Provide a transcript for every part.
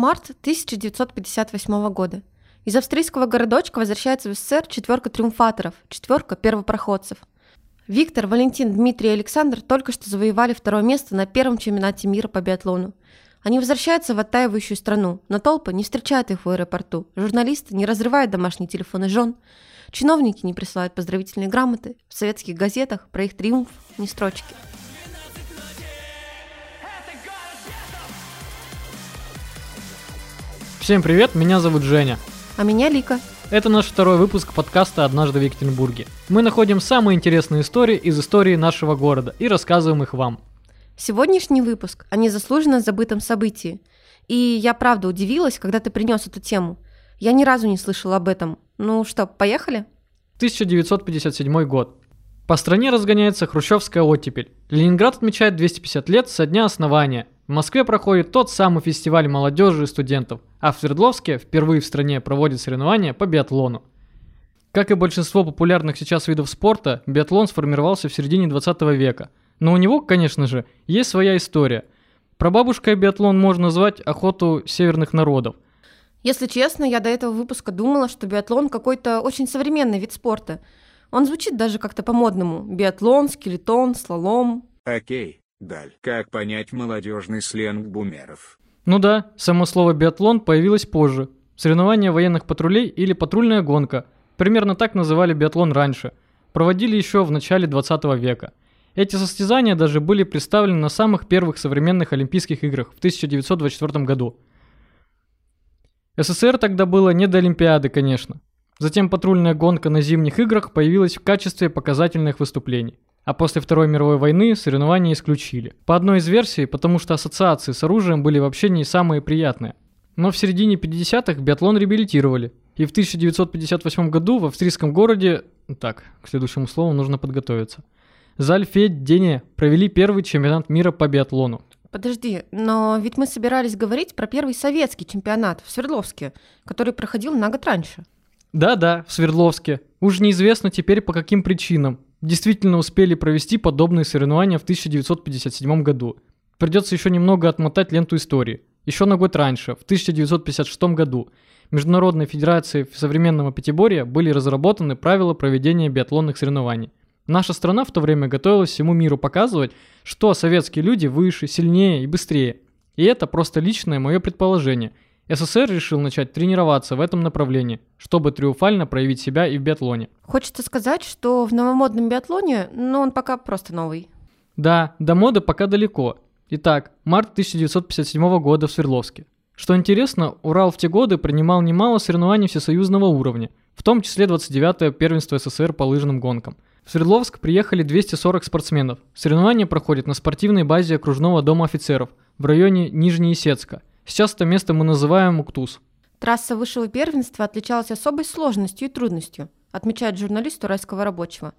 Март 1958 года. Из австрийского городочка возвращается в СССР четверка триумфаторов, четверка первопроходцев. Виктор, Валентин, Дмитрий и Александр только что завоевали второе место на первом чемпионате мира по биатлону. Они возвращаются в оттаивающую страну, но толпа не встречает их в аэропорту. Журналисты не разрывают домашние телефоны жен. Чиновники не присылают поздравительные грамоты. В советских газетах про их триумф ни строчки. Всем привет, меня зовут Женя. А меня Лика. Это наш второй выпуск подкаста «Однажды в Екатеринбурге». Мы находим самые интересные истории из истории нашего города и рассказываем их вам. Сегодняшний выпуск о незаслуженно забытом событии. И я правда удивилась, когда ты принес эту тему. Я ни разу не слышала об этом. Ну что, поехали? 1957 год. По стране разгоняется хрущевская оттепель. Ленинград отмечает 250 лет со дня основания. В Москве проходит тот самый фестиваль молодежи и студентов, а в Свердловске впервые в стране проводят соревнования по биатлону. Как и большинство популярных сейчас видов спорта, биатлон сформировался в середине 20 века. Но у него, конечно же, есть своя история. Прабабушкой биатлон можно назвать охоту северных народов. Если честно, я до этого выпуска думала, что биатлон какой-то очень современный вид спорта. Он звучит даже как-то по-модному. Биатлон, скелетон, слалом. Окей. Даль. Как понять молодежный сленг бумеров? Ну да, само слово биатлон появилось позже. Соревнования военных патрулей или патрульная гонка. Примерно так называли биатлон раньше. Проводили еще в начале 20 века. Эти состязания даже были представлены на самых первых современных Олимпийских играх в 1924 году. СССР тогда было не до Олимпиады, конечно. Затем патрульная гонка на зимних играх появилась в качестве показательных выступлений а после Второй мировой войны соревнования исключили. По одной из версий, потому что ассоциации с оружием были вообще не самые приятные. Но в середине 50-х биатлон реабилитировали. И в 1958 году в австрийском городе... Так, к следующему слову нужно подготовиться. Зальфедене провели первый чемпионат мира по биатлону. Подожди, но ведь мы собирались говорить про первый советский чемпионат в Свердловске, который проходил на год раньше. Да-да, в Свердловске. Уж неизвестно теперь по каким причинам действительно успели провести подобные соревнования в 1957 году. Придется еще немного отмотать ленту истории. Еще на год раньше, в 1956 году, Международной Федерацией современного пятиборья были разработаны правила проведения биатлонных соревнований. Наша страна в то время готовилась всему миру показывать, что советские люди выше, сильнее и быстрее. И это просто личное мое предположение – СССР решил начать тренироваться в этом направлении, чтобы триумфально проявить себя и в биатлоне. Хочется сказать, что в новомодном биатлоне, но он пока просто новый. Да, до моды пока далеко. Итак, март 1957 года в Свердловске. Что интересно, Урал в те годы принимал немало соревнований всесоюзного уровня, в том числе 29-е первенство СССР по лыжным гонкам. В Свердловск приехали 240 спортсменов. Соревнования проходят на спортивной базе окружного дома офицеров в районе Нижнеисецка – Сейчас это место мы называем Уктус. Трасса высшего первенства отличалась особой сложностью и трудностью, отмечает журналист уральского рабочего.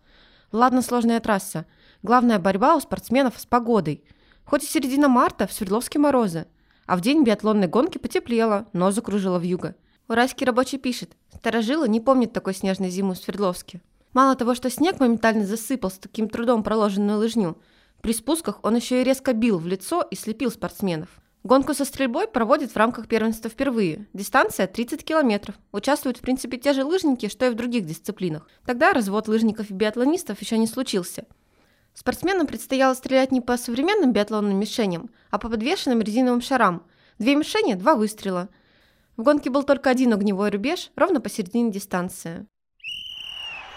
Ладно, сложная трасса. Главная борьба у спортсменов с погодой. Хоть и середина марта, в Свердловске морозы. А в день биатлонной гонки потеплело, но закружило в юго. Уральский рабочий пишет, старожилы не помнят такой снежной зимы в Свердловске. Мало того, что снег моментально засыпал с таким трудом проложенную лыжню, при спусках он еще и резко бил в лицо и слепил спортсменов. Гонку со стрельбой проводят в рамках первенства впервые. Дистанция 30 километров. Участвуют, в принципе, те же лыжники, что и в других дисциплинах. Тогда развод лыжников и биатлонистов еще не случился. Спортсменам предстояло стрелять не по современным биатлонным мишеням, а по подвешенным резиновым шарам. Две мишени – два выстрела. В гонке был только один огневой рубеж, ровно посередине дистанции.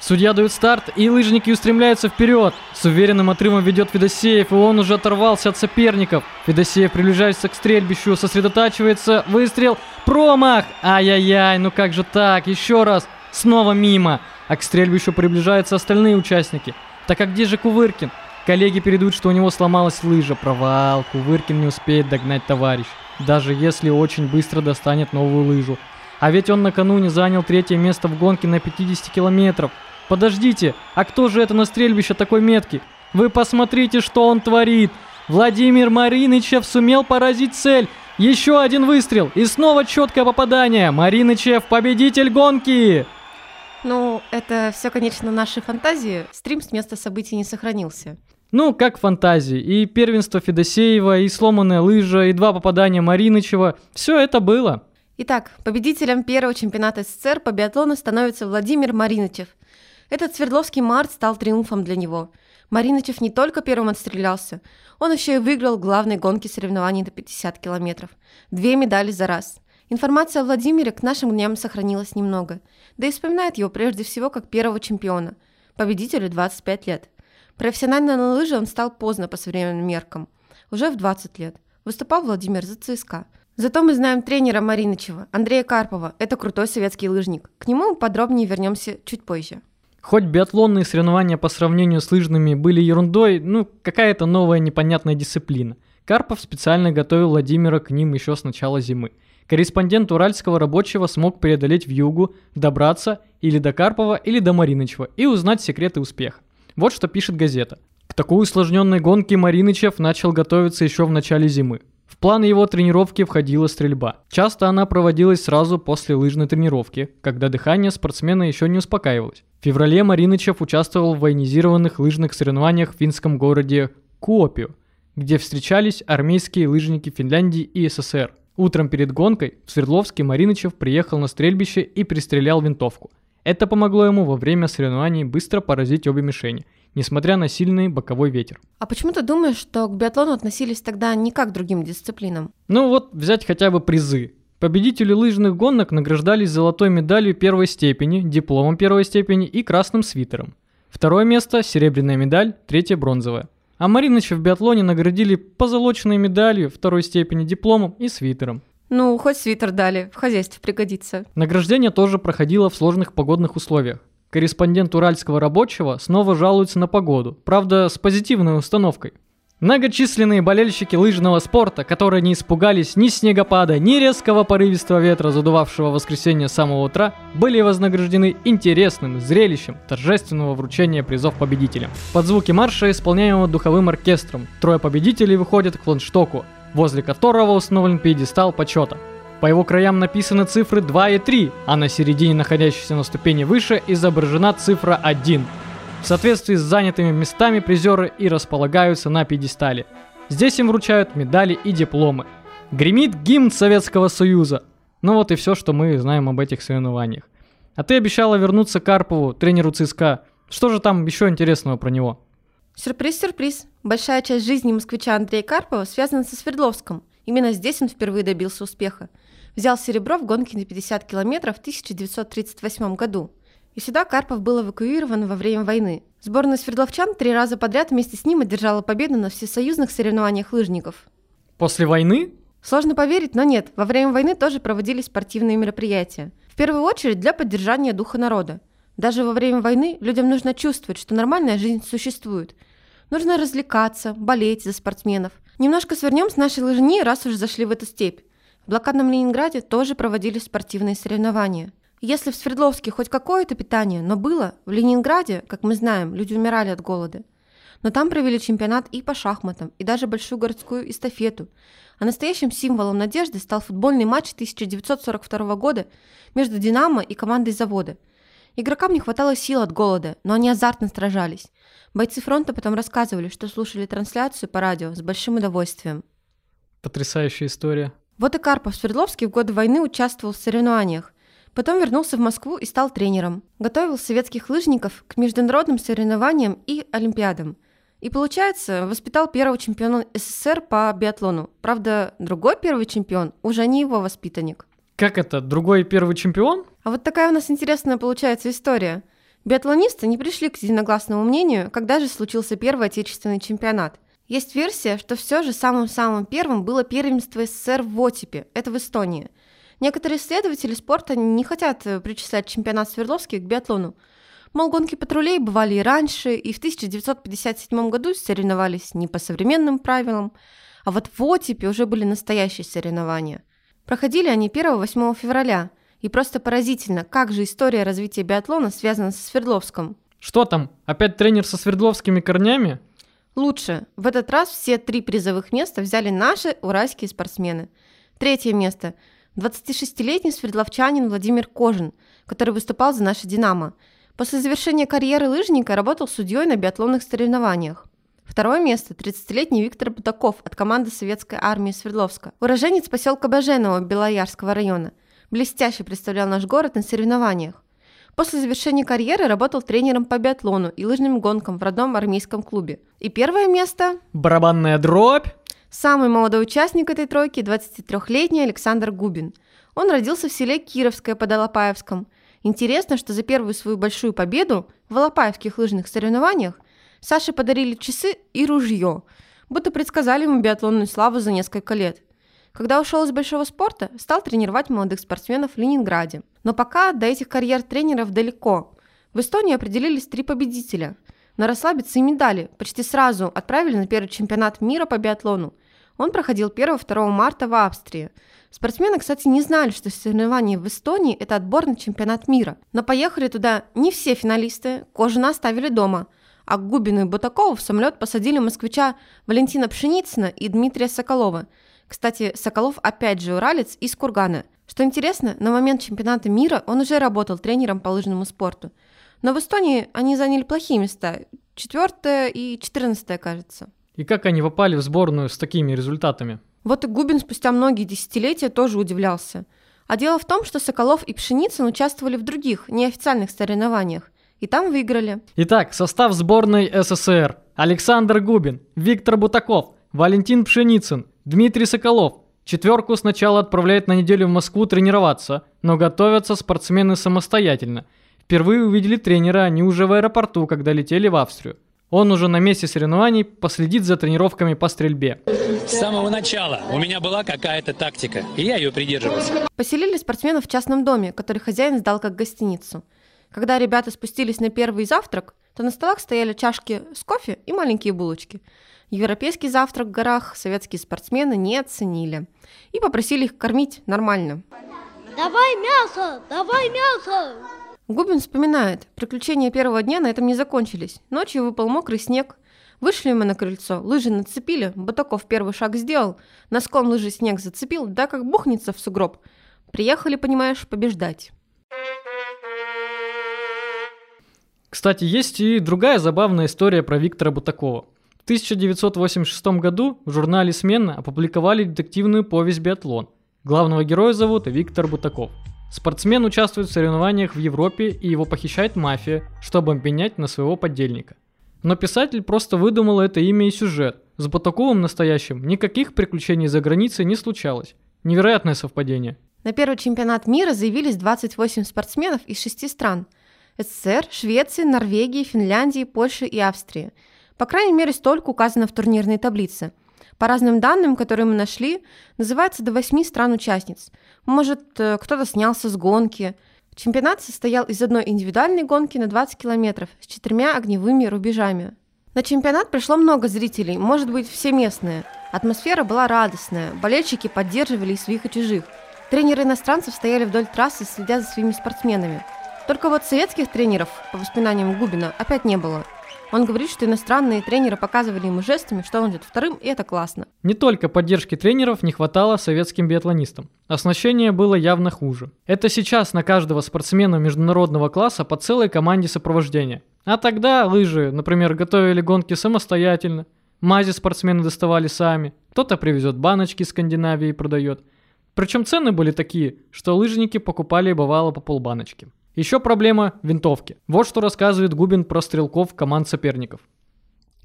Судья дает старт, и лыжники устремляются вперед. С уверенным отрывом ведет Федосеев, и он уже оторвался от соперников. Федосеев приближается к стрельбищу, сосредотачивается, выстрел, промах! Ай-яй-яй, ну как же так, еще раз, снова мимо. А к стрельбищу приближаются остальные участники. Так а где же Кувыркин? Коллеги передают, что у него сломалась лыжа. Провал, Кувыркин не успеет догнать товарищ. Даже если очень быстро достанет новую лыжу. А ведь он накануне занял третье место в гонке на 50 километров. Подождите, а кто же это на стрельбище такой метки? Вы посмотрите, что он творит. Владимир Маринычев сумел поразить цель. Еще один выстрел и снова четкое попадание. Маринычев победитель гонки. Ну, это все, конечно, наши фантазии. Стрим с места событий не сохранился. Ну, как фантазии. И первенство Федосеева, и сломанная лыжа, и два попадания Маринычева. Все это было. Итак, победителем первого чемпионата СССР по биатлону становится Владимир Маринычев. Этот Свердловский март стал триумфом для него. Маринычев не только первым отстрелялся, он еще и выиграл главной гонки соревнований до 50 километров. Две медали за раз. Информация о Владимире к нашим дням сохранилась немного, да и вспоминает его прежде всего как первого чемпиона. Победителю 25 лет. Профессионально на лыжи он стал поздно по современным меркам, уже в 20 лет. Выступал Владимир за ЦСКА. Зато мы знаем тренера Маринычева, Андрея Карпова. Это крутой советский лыжник. К нему подробнее вернемся чуть позже. Хоть биатлонные соревнования по сравнению с лыжными были ерундой, ну, какая-то новая непонятная дисциплина. Карпов специально готовил Владимира к ним еще с начала зимы. Корреспондент уральского рабочего смог преодолеть в югу, добраться или до Карпова, или до Маринычева и узнать секреты успеха. Вот что пишет газета. К такой усложненной гонке Маринычев начал готовиться еще в начале зимы. В планы его тренировки входила стрельба. Часто она проводилась сразу после лыжной тренировки, когда дыхание спортсмена еще не успокаивалось. В феврале Маринычев участвовал в военизированных лыжных соревнованиях в финском городе Куопио, где встречались армейские лыжники Финляндии и СССР. Утром перед гонкой в Свердловске Маринычев приехал на стрельбище и пристрелял винтовку – это помогло ему во время соревнований быстро поразить обе мишени, несмотря на сильный боковой ветер. А почему ты думаешь, что к биатлону относились тогда не как к другим дисциплинам? Ну вот взять хотя бы призы. Победители лыжных гонок награждались золотой медалью первой степени, дипломом первой степени и красным свитером. Второе место – серебряная медаль, третье – бронзовая. А Мариныча в биатлоне наградили позолоченной медалью второй степени, дипломом и свитером. Ну, хоть свитер дали, в хозяйстве пригодится. Награждение тоже проходило в сложных погодных условиях. Корреспондент уральского рабочего снова жалуется на погоду, правда с позитивной установкой. Многочисленные болельщики лыжного спорта, которые не испугались ни снегопада, ни резкого порывистого ветра, задувавшего воскресенье с самого утра, были вознаграждены интересным зрелищем торжественного вручения призов победителям. Под звуки марша, исполняемого духовым оркестром, трое победителей выходят к фланштоку, возле которого установлен пьедестал почета. По его краям написаны цифры 2 и 3, а на середине, находящейся на ступени выше, изображена цифра 1. В соответствии с занятыми местами призеры и располагаются на пьедестале. Здесь им вручают медали и дипломы. Гремит гимн Советского Союза. Ну вот и все, что мы знаем об этих соревнованиях. А ты обещала вернуться Карпову, тренеру ЦСКА. Что же там еще интересного про него? Сюрприз-сюрприз. Большая часть жизни москвича Андрея Карпова связана со Свердловском. Именно здесь он впервые добился успеха. Взял серебро в гонке на 50 километров в 1938 году. И сюда Карпов был эвакуирован во время войны. Сборная свердловчан три раза подряд вместе с ним одержала победу на всесоюзных соревнованиях лыжников. После войны? Сложно поверить, но нет. Во время войны тоже проводились спортивные мероприятия. В первую очередь для поддержания духа народа – даже во время войны людям нужно чувствовать, что нормальная жизнь существует. Нужно развлекаться, болеть за спортсменов. Немножко свернем с нашей лыжни, раз уж зашли в эту степь. В блокадном Ленинграде тоже проводились спортивные соревнования. Если в Свердловске хоть какое-то питание, но было, в Ленинграде, как мы знаем, люди умирали от голода. Но там провели чемпионат и по шахматам, и даже большую городскую эстафету. А настоящим символом надежды стал футбольный матч 1942 года между «Динамо» и командой завода – Игрокам не хватало сил от голода, но они азартно сражались. Бойцы фронта потом рассказывали, что слушали трансляцию по радио с большим удовольствием. Потрясающая история. Вот и Карпов Свердловский в годы войны участвовал в соревнованиях. Потом вернулся в Москву и стал тренером. Готовил советских лыжников к международным соревнованиям и олимпиадам. И получается, воспитал первого чемпиона СССР по биатлону. Правда, другой первый чемпион уже не его воспитанник. Как это? Другой первый чемпион? А вот такая у нас интересная получается история. Биатлонисты не пришли к единогласному мнению, когда же случился первый отечественный чемпионат. Есть версия, что все же самым-самым первым было первенство СССР в Вотипе, это в Эстонии. Некоторые исследователи спорта не хотят э, причислять чемпионат Свердловский к биатлону. Мол, гонки патрулей бывали и раньше, и в 1957 году соревновались не по современным правилам, а вот в Вотипе уже были настоящие соревнования – Проходили они 1-8 февраля, и просто поразительно, как же история развития биатлона связана со Свердловском. Что там? Опять тренер со свердловскими корнями? Лучше. В этот раз все три призовых места взяли наши уральские спортсмены. Третье место. 26-летний свердловчанин Владимир Кожин, который выступал за наше «Динамо». После завершения карьеры лыжника работал судьей на биатлонных соревнованиях. Второе место – 30-летний Виктор Бутаков от команды Советской армии Свердловска. Уроженец поселка Баженово Белоярского района. Блестяще представлял наш город на соревнованиях. После завершения карьеры работал тренером по биатлону и лыжным гонкам в родном армейском клубе. И первое место Барабанная дробь. Самый молодой участник этой тройки – 23-летний Александр Губин. Он родился в селе Кировское под Алапаевском. Интересно, что за первую свою большую победу в Алапаевских лыжных соревнованиях Саше подарили часы и ружье, будто предсказали ему биатлонную славу за несколько лет. Когда ушел из большого спорта, стал тренировать молодых спортсменов в Ленинграде. Но пока до этих карьер тренеров далеко. В Эстонии определились три победителя. На расслабиться и медали почти сразу отправили на первый чемпионат мира по биатлону. Он проходил 1-2 марта в Австрии. Спортсмены, кстати, не знали, что соревнования в Эстонии – это отбор на чемпионат мира. Но поехали туда не все финалисты, Кожина оставили дома – а Губину и Бутакову в самолет посадили москвича Валентина Пшеницына и Дмитрия Соколова. Кстати, Соколов опять же уралец из Кургана. Что интересно, на момент чемпионата мира он уже работал тренером по лыжному спорту. Но в Эстонии они заняли плохие места. Четвертое и четырнадцатое, кажется. И как они попали в сборную с такими результатами? Вот и Губин спустя многие десятилетия тоже удивлялся. А дело в том, что Соколов и Пшеницын участвовали в других, неофициальных соревнованиях и там выиграли. Итак, состав сборной СССР. Александр Губин, Виктор Бутаков, Валентин Пшеницын, Дмитрий Соколов. Четверку сначала отправляют на неделю в Москву тренироваться, но готовятся спортсмены самостоятельно. Впервые увидели тренера они уже в аэропорту, когда летели в Австрию. Он уже на месте соревнований последит за тренировками по стрельбе. С самого начала у меня была какая-то тактика, и я ее придерживался. Поселили спортсменов в частном доме, который хозяин сдал как гостиницу. Когда ребята спустились на первый завтрак, то на столах стояли чашки с кофе и маленькие булочки. Европейский завтрак в горах советские спортсмены не оценили и попросили их кормить нормально. Давай мясо! Давай мясо! Губин вспоминает, приключения первого дня на этом не закончились. Ночью выпал мокрый снег. Вышли мы на крыльцо, лыжи нацепили, Батаков первый шаг сделал, носком лыжи снег зацепил, да как бухнется в сугроб. Приехали, понимаешь, побеждать. Кстати, есть и другая забавная история про Виктора Бутакова. В 1986 году в журнале «Смена» опубликовали детективную повесть «Биатлон». Главного героя зовут Виктор Бутаков. Спортсмен участвует в соревнованиях в Европе и его похищает мафия, чтобы обменять на своего подельника. Но писатель просто выдумал это имя и сюжет. С Бутаковым настоящим никаких приключений за границей не случалось. Невероятное совпадение. На первый чемпионат мира заявились 28 спортсменов из шести стран – СССР, Швеции, Норвегии, Финляндии, Польши и Австрии. По крайней мере, столько указано в турнирной таблице. По разным данным, которые мы нашли, называется до восьми стран-участниц. Может, э, кто-то снялся с гонки. Чемпионат состоял из одной индивидуальной гонки на 20 километров с четырьмя огневыми рубежами. На чемпионат пришло много зрителей, может быть, все местные. Атмосфера была радостная, болельщики поддерживали и своих, и чужих. Тренеры иностранцев стояли вдоль трассы, следя за своими спортсменами. Только вот советских тренеров, по воспоминаниям Губина, опять не было. Он говорит, что иностранные тренеры показывали ему жестами, что он идет вторым, и это классно. Не только поддержки тренеров не хватало советским биатлонистам. Оснащение было явно хуже. Это сейчас на каждого спортсмена международного класса по целой команде сопровождения. А тогда лыжи, например, готовили гонки самостоятельно. Мази спортсмены доставали сами. Кто-то привезет баночки из Скандинавии и продает. Причем цены были такие, что лыжники покупали бывало по полбаночки. Еще проблема – винтовки. Вот что рассказывает Губин про стрелков команд соперников.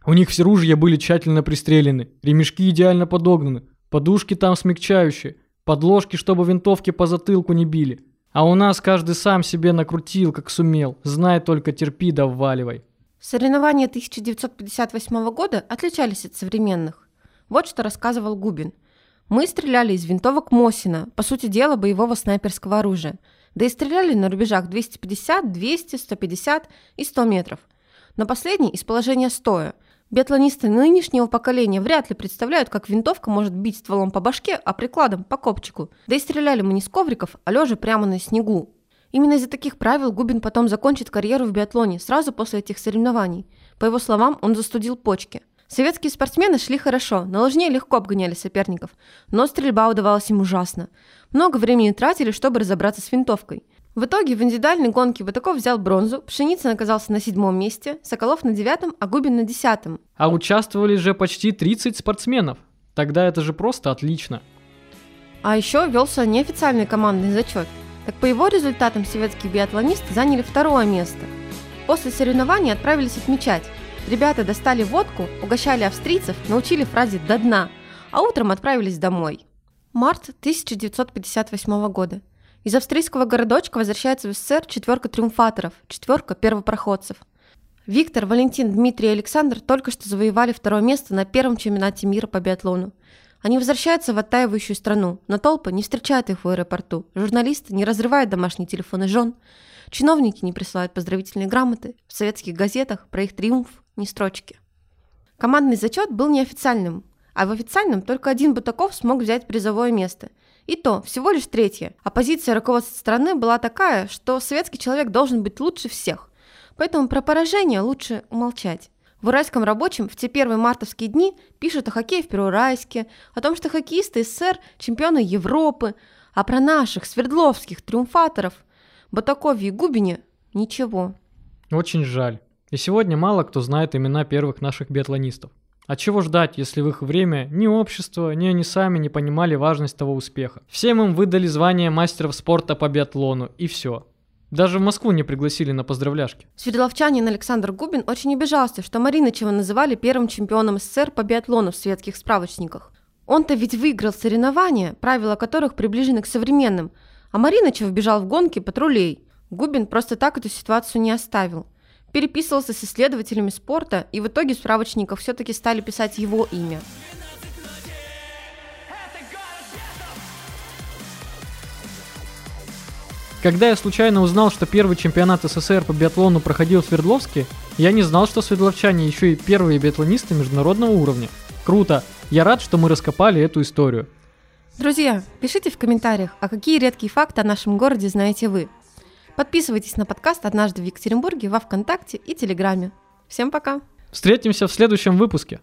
У них все ружья были тщательно пристрелены, ремешки идеально подогнаны, подушки там смягчающие, подложки, чтобы винтовки по затылку не били. А у нас каждый сам себе накрутил, как сумел, знай только терпи да вваливай. Соревнования 1958 года отличались от современных. Вот что рассказывал Губин. Мы стреляли из винтовок Мосина, по сути дела боевого снайперского оружия – да и стреляли на рубежах 250, 200, 150 и 100 метров. Но последний из положения стоя. Биатлонисты нынешнего поколения вряд ли представляют, как винтовка может бить стволом по башке, а прикладом по копчику. Да и стреляли мы не с ковриков, а лежа прямо на снегу. Именно из-за таких правил Губин потом закончит карьеру в биатлоне сразу после этих соревнований. По его словам, он застудил почки. Советские спортсмены шли хорошо, на лыжне легко обгоняли соперников, но стрельба удавалась им ужасно. Много времени тратили, чтобы разобраться с винтовкой. В итоге в индивидуальной гонке Батаков взял бронзу, Пшеницын оказался на седьмом месте, Соколов на девятом, а Губин на десятом. А участвовали же почти 30 спортсменов. Тогда это же просто отлично. А еще велся неофициальный командный зачет. Так по его результатам советские биатлонисты заняли второе место. После соревнований отправились отмечать. Ребята достали водку, угощали австрийцев, научили фразе «до дна», а утром отправились домой. Март 1958 года. Из австрийского городочка возвращается в СССР четверка триумфаторов, четверка первопроходцев. Виктор, Валентин, Дмитрий и Александр только что завоевали второе место на первом чемпионате мира по биатлону. Они возвращаются в оттаивающую страну, но толпа не встречает их в аэропорту. Журналисты не разрывают домашние телефоны жен. Чиновники не присылают поздравительные грамоты. В советских газетах про их триумф ни строчки. Командный зачет был неофициальным, а в официальном только один Бутаков смог взять призовое место. И то всего лишь третье. А позиция руководства страны была такая, что советский человек должен быть лучше всех. Поэтому про поражение лучше умолчать. В уральском рабочем в те первые мартовские дни пишут о хоккее в Пероуральске, о том, что хоккеисты СССР – чемпионы Европы, а про наших свердловских триумфаторов Батакове и Губине – ничего. Очень жаль. И сегодня мало кто знает имена первых наших биатлонистов. А чего ждать, если в их время ни общество, ни они сами не понимали важность того успеха? Всем им выдали звание мастеров спорта по биатлону, и все. Даже в Москву не пригласили на поздравляшки. Свердловчанин Александр Губин очень обижался, что Маринычева называли первым чемпионом СССР по биатлону в светских справочниках. Он-то ведь выиграл соревнования, правила которых приближены к современным, а Маринычев бежал в гонки патрулей. Губин просто так эту ситуацию не оставил. Переписывался с исследователями спорта, и в итоге в справочниках все-таки стали писать его имя. Когда я случайно узнал, что первый чемпионат СССР по биатлону проходил в Свердловске, я не знал, что свердловчане еще и первые биатлонисты международного уровня. Круто! Я рад, что мы раскопали эту историю. Друзья, пишите в комментариях, а какие редкие факты о нашем городе знаете вы. Подписывайтесь на подкаст «Однажды в Екатеринбурге» во Вконтакте и Телеграме. Всем пока! Встретимся в следующем выпуске.